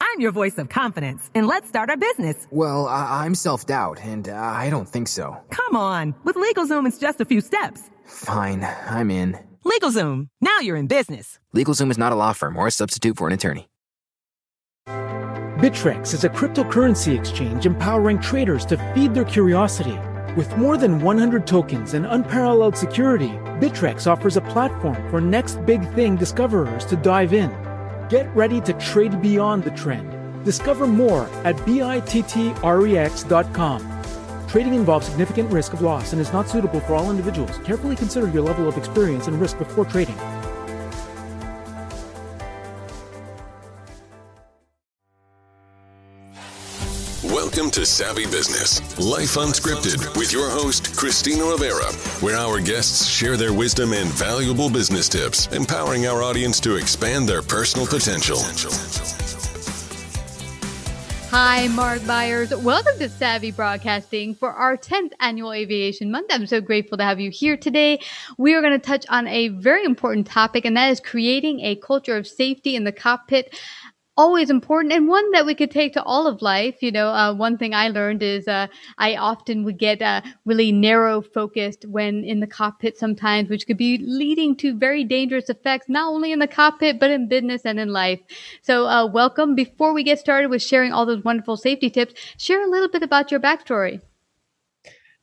I'm your voice of confidence, and let's start our business. Well, I- I'm self doubt, and uh, I don't think so. Come on, with LegalZoom, it's just a few steps. Fine, I'm in. LegalZoom, now you're in business. LegalZoom is not a law firm or a substitute for an attorney. Bittrex is a cryptocurrency exchange empowering traders to feed their curiosity. With more than 100 tokens and unparalleled security, Bittrex offers a platform for next big thing discoverers to dive in. Get ready to trade beyond the trend. Discover more at bittrex.com. Trading involves significant risk of loss and is not suitable for all individuals. Carefully consider your level of experience and risk before trading. Welcome to Savvy Business, Life Unscripted, with your host, Christina Rivera, where our guests share their wisdom and valuable business tips, empowering our audience to expand their personal potential. Hi, Mark Baier. Welcome to Savvy Broadcasting for our 10th annual Aviation Month. I'm so grateful to have you here today. We are going to touch on a very important topic, and that is creating a culture of safety in the cockpit always important and one that we could take to all of life. You know, uh, one thing I learned is uh, I often would get uh, really narrow focused when in the cockpit sometimes, which could be leading to very dangerous effects, not only in the cockpit, but in business and in life. So, uh, welcome. Before we get started with sharing all those wonderful safety tips, share a little bit about your backstory.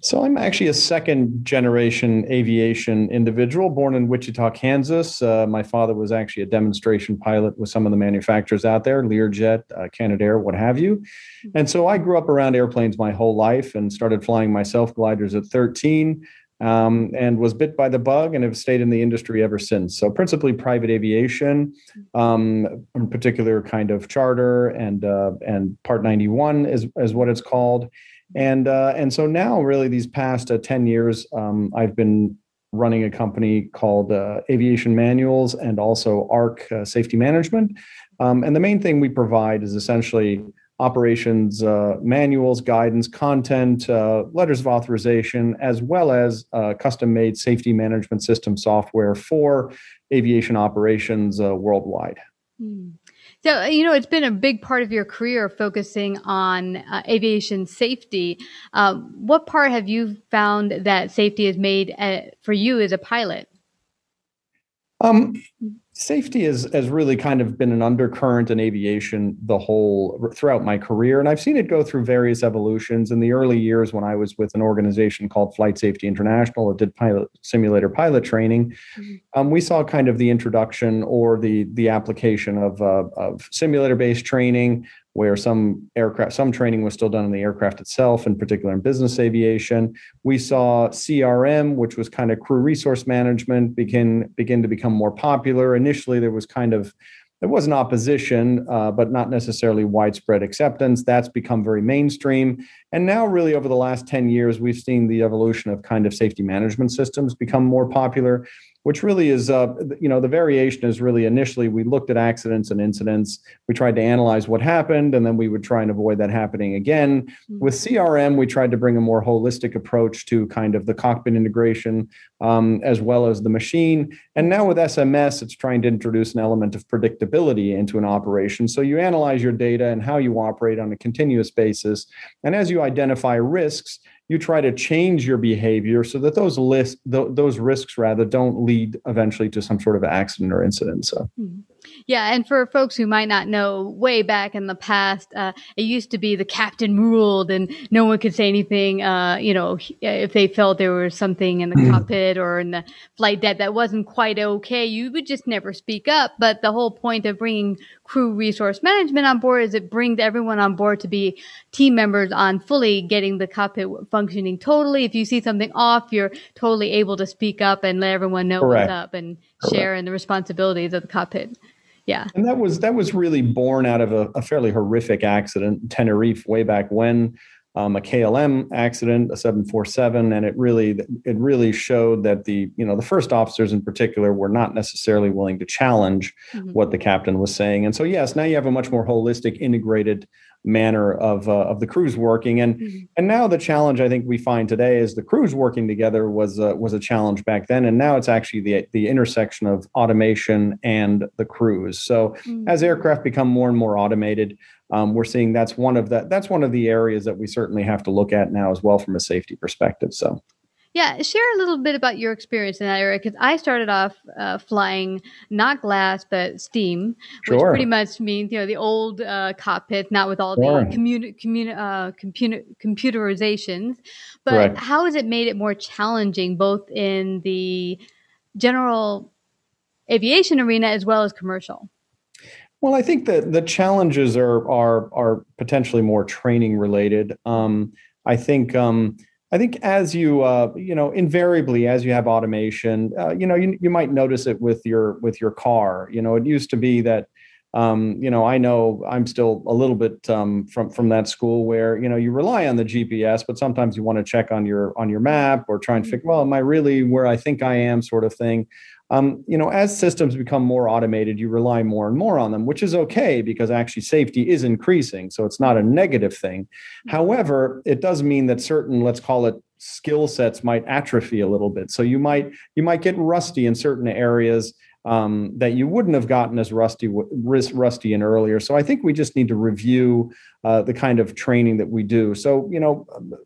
So I'm actually a second generation aviation individual born in Wichita, Kansas. Uh, my father was actually a demonstration pilot with some of the manufacturers out there, Learjet, uh, Canadair, what have you. And so I grew up around airplanes my whole life and started flying myself gliders at 13 um, and was bit by the bug and have stayed in the industry ever since. So principally private aviation, um, in particular kind of charter and uh, and Part 91 is, is what it's called and uh, and so now really these past uh, 10 years um, i've been running a company called uh, aviation manuals and also arc uh, safety management um, and the main thing we provide is essentially operations uh, manuals guidance content uh, letters of authorization as well as custom made safety management system software for aviation operations worldwide mm. So, you know, it's been a big part of your career focusing on uh, aviation safety. Uh, what part have you found that safety has made uh, for you as a pilot? Um, safety has, has really kind of been an undercurrent in aviation the whole throughout my career and i've seen it go through various evolutions in the early years when i was with an organization called flight safety international that did pilot simulator pilot training mm-hmm. um, we saw kind of the introduction or the the application of, uh, of simulator based training where some aircraft, some training was still done in the aircraft itself, in particular in business aviation. We saw CRM, which was kind of crew resource management, begin begin to become more popular. Initially, there was kind of there was an opposition, uh, but not necessarily widespread acceptance. That's become very mainstream. And now, really, over the last 10 years, we've seen the evolution of kind of safety management systems become more popular which really is, uh, you know, the variation is really initially we looked at accidents and incidents. We tried to analyze what happened, and then we would try and avoid that happening again. Mm-hmm. With CRM, we tried to bring a more holistic approach to kind of the cockpit integration um, as well as the machine. And now with SMS, it's trying to introduce an element of predictability into an operation. So you analyze your data and how you operate on a continuous basis. And as you identify risks, you try to change your behavior so that those th- those risks rather don't lead eventually to some sort of accident or incident so mm-hmm. Yeah, and for folks who might not know, way back in the past, uh, it used to be the captain ruled, and no one could say anything. Uh, you know, if they felt there was something in the mm. cockpit or in the flight deck that wasn't quite okay, you would just never speak up. But the whole point of bringing crew resource management on board is it brings everyone on board to be team members on fully getting the cockpit functioning totally. If you see something off, you're totally able to speak up and let everyone know Correct. what's up and Correct. share in the responsibilities of the cockpit. Yeah. And that was that was really born out of a, a fairly horrific accident, Tenerife, way back when. Um, a KLM accident, a 747, and it really it really showed that the you know the first officers in particular were not necessarily willing to challenge mm-hmm. what the captain was saying. And so yes, now you have a much more holistic, integrated manner of uh, of the crews working and mm-hmm. and now the challenge I think we find today is the crews working together was uh, was a challenge back then and now it's actually the the intersection of automation and the crews so mm-hmm. as aircraft become more and more automated um, we're seeing that's one of the that's one of the areas that we certainly have to look at now as well from a safety perspective so yeah, share a little bit about your experience in that area because I started off uh, flying not glass but steam, sure. which pretty much means you know the old uh, cockpit, not with all sure. the uh, computer computerizations. But Correct. how has it made it more challenging, both in the general aviation arena as well as commercial? Well, I think that the challenges are are are potentially more training related. Um, I think. Um, I think as you uh, you know invariably as you have automation, uh, you know you, you might notice it with your with your car. You know it used to be that um, you know I know I'm still a little bit um, from from that school where you know you rely on the GPS, but sometimes you want to check on your on your map or try and figure well am I really where I think I am sort of thing. Um, you know, as systems become more automated, you rely more and more on them, which is okay because actually safety is increasing. So it's not a negative thing. However, it does mean that certain, let's call it skill sets might atrophy a little bit. So you might you might get rusty in certain areas um, that you wouldn't have gotten as rusty rusty in earlier. So I think we just need to review uh, the kind of training that we do. So you know,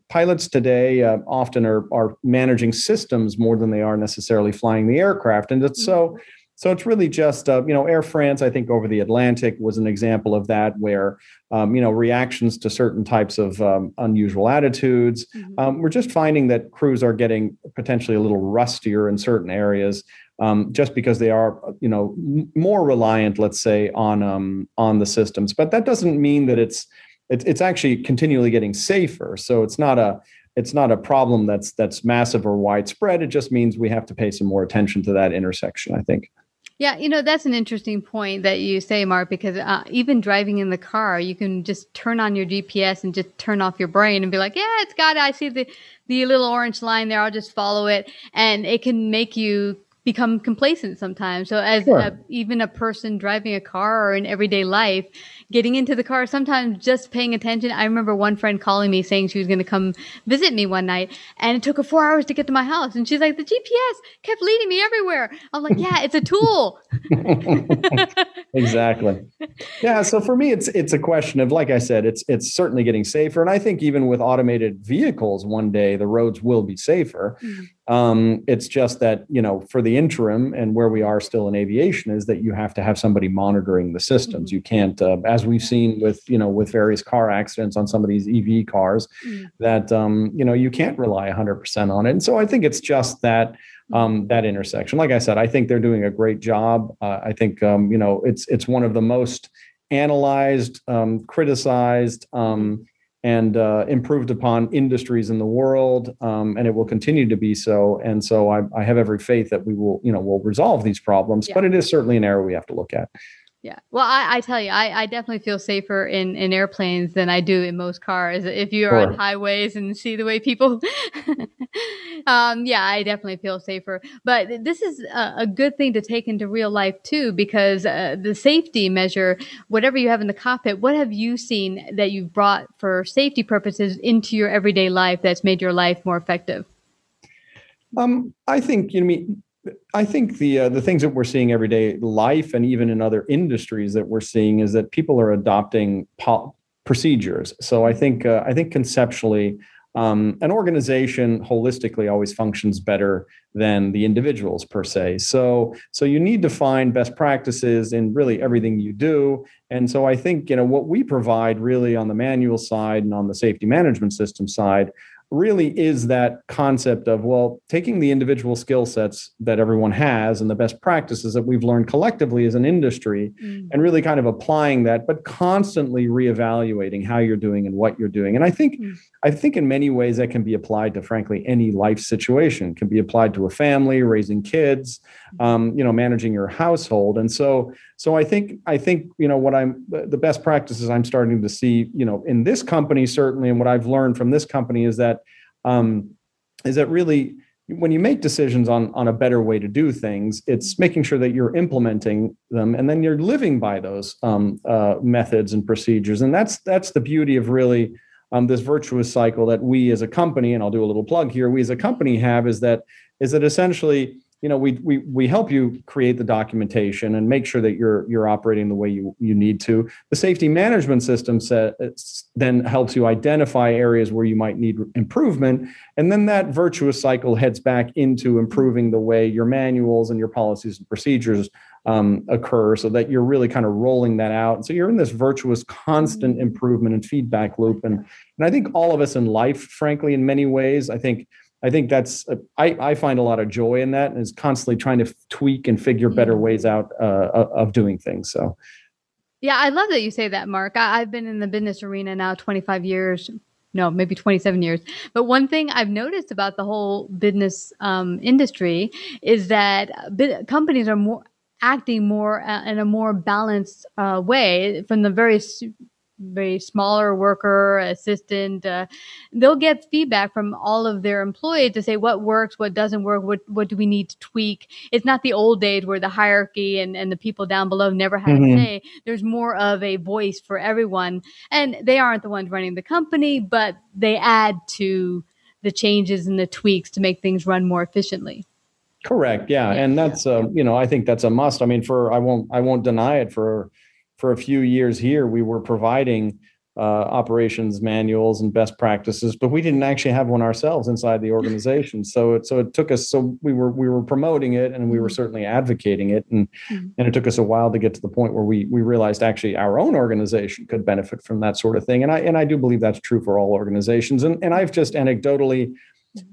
pilots today uh, often are are managing systems more than they are necessarily flying the aircraft, and it's so. Mm-hmm. So it's really just, uh, you know, Air France, I think over the Atlantic was an example of that, where, um, you know, reactions to certain types of um, unusual attitudes. Mm-hmm. Um, we're just finding that crews are getting potentially a little rustier in certain areas um, just because they are, you know, more reliant, let's say, on um, on the systems. But that doesn't mean that it's it's it's actually continually getting safer. So it's not a it's not a problem that's that's massive or widespread. It just means we have to pay some more attention to that intersection. I think. Yeah, you know that's an interesting point that you say, Mark. Because uh, even driving in the car, you can just turn on your GPS and just turn off your brain and be like, "Yeah, it's got. It. I see the the little orange line there. I'll just follow it," and it can make you become complacent sometimes. So as sure. a, even a person driving a car or in everyday life, getting into the car, sometimes just paying attention. I remember one friend calling me saying she was going to come visit me one night and it took her four hours to get to my house. And she's like, the GPS kept leading me everywhere. I'm like, yeah, it's a tool. exactly. Yeah. So for me, it's, it's a question of, like I said, it's, it's certainly getting safer. And I think even with automated vehicles, one day the roads will be safer. Mm-hmm. Um, it's just that, you know, for the interim and where we are still in aviation is that you have to have somebody monitoring the systems. Mm-hmm. You can't, uh, as we've seen with you know with various car accidents on some of these EV cars, mm. that um, you know you can't rely 100% on it. And so I think it's just that um, that intersection. Like I said, I think they're doing a great job. Uh, I think um, you know it's it's one of the most analyzed, um, criticized. Um, and uh, improved upon industries in the world, um, and it will continue to be so. And so, I, I, have every faith that we will, you know, will resolve these problems. Yeah. But it is certainly an area we have to look at. Yeah. Well, I, I tell you, I, I definitely feel safer in, in airplanes than I do in most cars. If you're sure. on highways and see the way people, um, yeah, I definitely feel safer. But this is a, a, good thing to take into real life too, because uh, the safety measure, whatever you have in the cockpit, what have you seen that you've brought for safety purposes into your everyday life that's made your life more effective? Um, I think you know, I think the uh, the things that we're seeing every day, life and even in other industries that we're seeing, is that people are adopting po- procedures. So I think uh, I think conceptually, um, an organization holistically always functions better than the individuals per se. So so you need to find best practices in really everything you do. And so I think you know what we provide really on the manual side and on the safety management system side really is that concept of well taking the individual skill sets that everyone has and the best practices that we've learned collectively as an industry mm. and really kind of applying that but constantly reevaluating how you're doing and what you're doing and i think mm. i think in many ways that can be applied to frankly any life situation it can be applied to a family raising kids mm. um, you know managing your household and so so I think I think you know what I'm the best practices I'm starting to see you know in this company certainly, and what I've learned from this company is that um, is that really when you make decisions on on a better way to do things, it's making sure that you're implementing them and then you're living by those um, uh, methods and procedures, and that's that's the beauty of really. Um, this virtuous cycle that we as a company, and I'll do a little plug here, we as a company have is that is that essentially you know we we we help you create the documentation and make sure that you're you're operating the way you you need to the safety management system set then helps you identify areas where you might need improvement and then that virtuous cycle heads back into improving the way your manuals and your policies and procedures um, occur so that you're really kind of rolling that out. And so you're in this virtuous constant mm-hmm. improvement and feedback loop. And, and I think all of us in life, frankly, in many ways, I think I think that's I, I find a lot of joy in that and is constantly trying to tweak and figure better ways out uh, of doing things. So, yeah, I love that you say that, Mark. I, I've been in the business arena now 25 years, no, maybe 27 years. But one thing I've noticed about the whole business um, industry is that companies are more acting more uh, in a more balanced uh, way from the very very smaller worker, assistant, uh, they'll get feedback from all of their employees to say what works, what doesn't work, what what do we need to tweak. It's not the old days where the hierarchy and, and the people down below never had mm-hmm. a say. There's more of a voice for everyone. And they aren't the ones running the company, but they add to the changes and the tweaks to make things run more efficiently. Correct. Yeah. yeah. And that's uh, you know, I think that's a must. I mean, for I won't I won't deny it for for a few years here, we were providing uh, operations manuals and best practices, but we didn't actually have one ourselves inside the organization. So it so it took us. So we were we were promoting it and we were mm-hmm. certainly advocating it, and mm-hmm. and it took us a while to get to the point where we we realized actually our own organization could benefit from that sort of thing. And I and I do believe that's true for all organizations. And and I've just anecdotally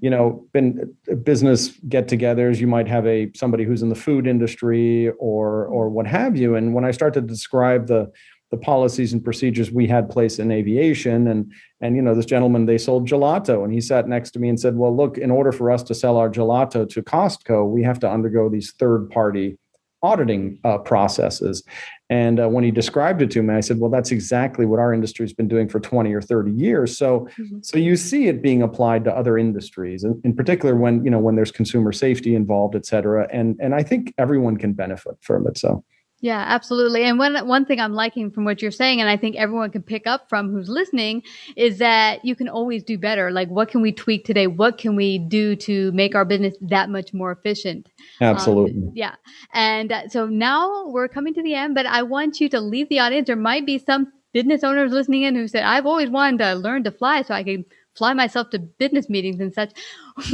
you know been uh, business get-togethers. You might have a somebody who's in the food industry or or what have you. And when i start to describe the the policies and procedures we had place in aviation and and you know this gentleman they sold gelato and he sat next to me and said well look in order for us to sell our gelato to costco we have to undergo these third party auditing uh, processes and uh, when he described it to me, I said, "Well, that's exactly what our industry has been doing for 20 or 30 years." So, mm-hmm. so you see it being applied to other industries, and in particular when you know when there's consumer safety involved, et cetera. And and I think everyone can benefit from it. So. Yeah, absolutely. And one one thing I'm liking from what you're saying, and I think everyone can pick up from who's listening, is that you can always do better. Like, what can we tweak today? What can we do to make our business that much more efficient? Absolutely. Um, yeah. And uh, so now we're coming to the end, but I want you to leave the audience. There might be some business owners listening in who said, "I've always wanted to learn to fly, so I can." fly myself to business meetings and such.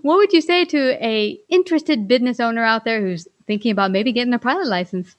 what would you say to a interested business owner out there who's thinking about maybe getting a pilot license?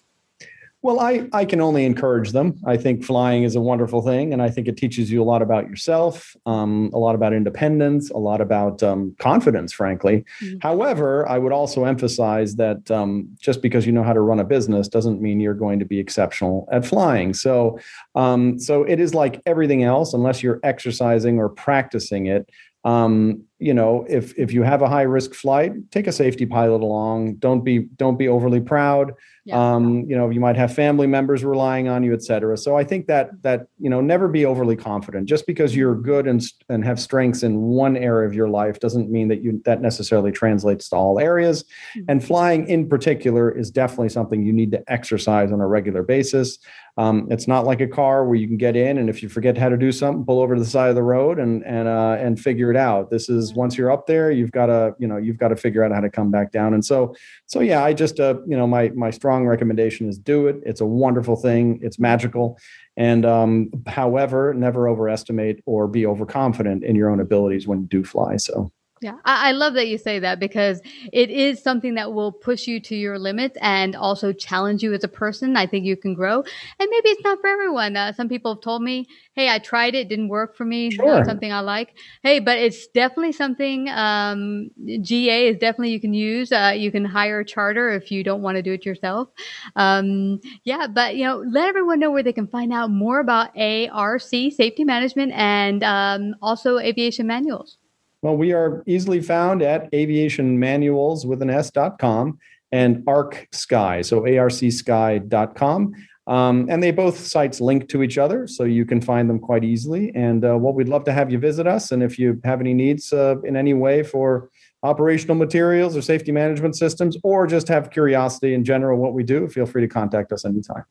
Well, I, I can only encourage them. I think flying is a wonderful thing, and I think it teaches you a lot about yourself, um, a lot about independence, a lot about um, confidence, frankly. Mm-hmm. However, I would also emphasize that um, just because you know how to run a business doesn't mean you're going to be exceptional at flying. So, um, so it is like everything else, unless you're exercising or practicing it, Um, you know, if if you have a high risk flight, take a safety pilot along. Don't be don't be overly proud. Yeah. Um, you know, you might have family members relying on you, et cetera. So I think that that you know, never be overly confident. Just because you're good and and have strengths in one area of your life doesn't mean that you that necessarily translates to all areas. Mm-hmm. And flying in particular is definitely something you need to exercise on a regular basis. Um, it's not like a car where you can get in and if you forget how to do something, pull over to the side of the road and and uh, and figure it out. This is once you're up there, you've got to you know you've got to figure out how to come back down. And so so yeah, I just uh, you know my my strong recommendation is do it. It's a wonderful thing. It's magical. And um, however, never overestimate or be overconfident in your own abilities when you do fly. So yeah, I, I, love that you say that because it is something that will push you to your limits and also challenge you as a person. I think you can grow, and maybe it's not for everyone. Uh, some people have told me, "Hey, I tried it, didn't work for me. Sure. Not something I like." Hey, but it's definitely something. Um, GA is definitely you can use. Uh, you can hire a charter if you don't want to do it yourself. Um, yeah, but you know, let everyone know where they can find out more about ARC safety management and um, also aviation manuals. Well, we are easily found at aviationmanuals with an S.com and ARC Sky, so arcsky.com. Um, and they both sites link to each other, so you can find them quite easily. And uh, well, we'd love to have you visit us. And if you have any needs uh, in any way for operational materials or safety management systems, or just have curiosity in general what we do, feel free to contact us anytime.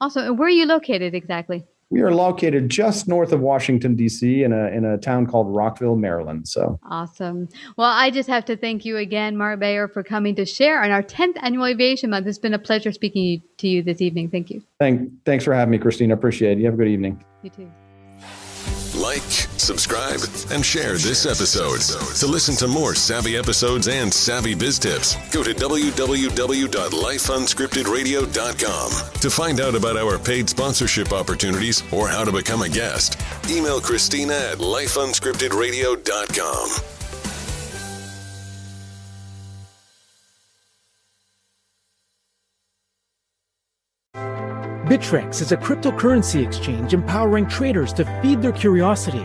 Awesome. And where are you located exactly? We are located just north of Washington D.C. in a in a town called Rockville, Maryland. So awesome! Well, I just have to thank you again, Mark Baier, for coming to share on our 10th annual Aviation Month. It's been a pleasure speaking to you this evening. Thank you. Thank, thanks for having me, Christina. Appreciate it. You have a good evening. You too like, subscribe, and share this episode. To listen to more savvy episodes and savvy biz tips, go to www.lifeunscriptedradio.com. To find out about our paid sponsorship opportunities or how to become a guest, email Christina at lifeunscriptedradio.com. Bittrex is a cryptocurrency exchange empowering traders to feed their curiosity.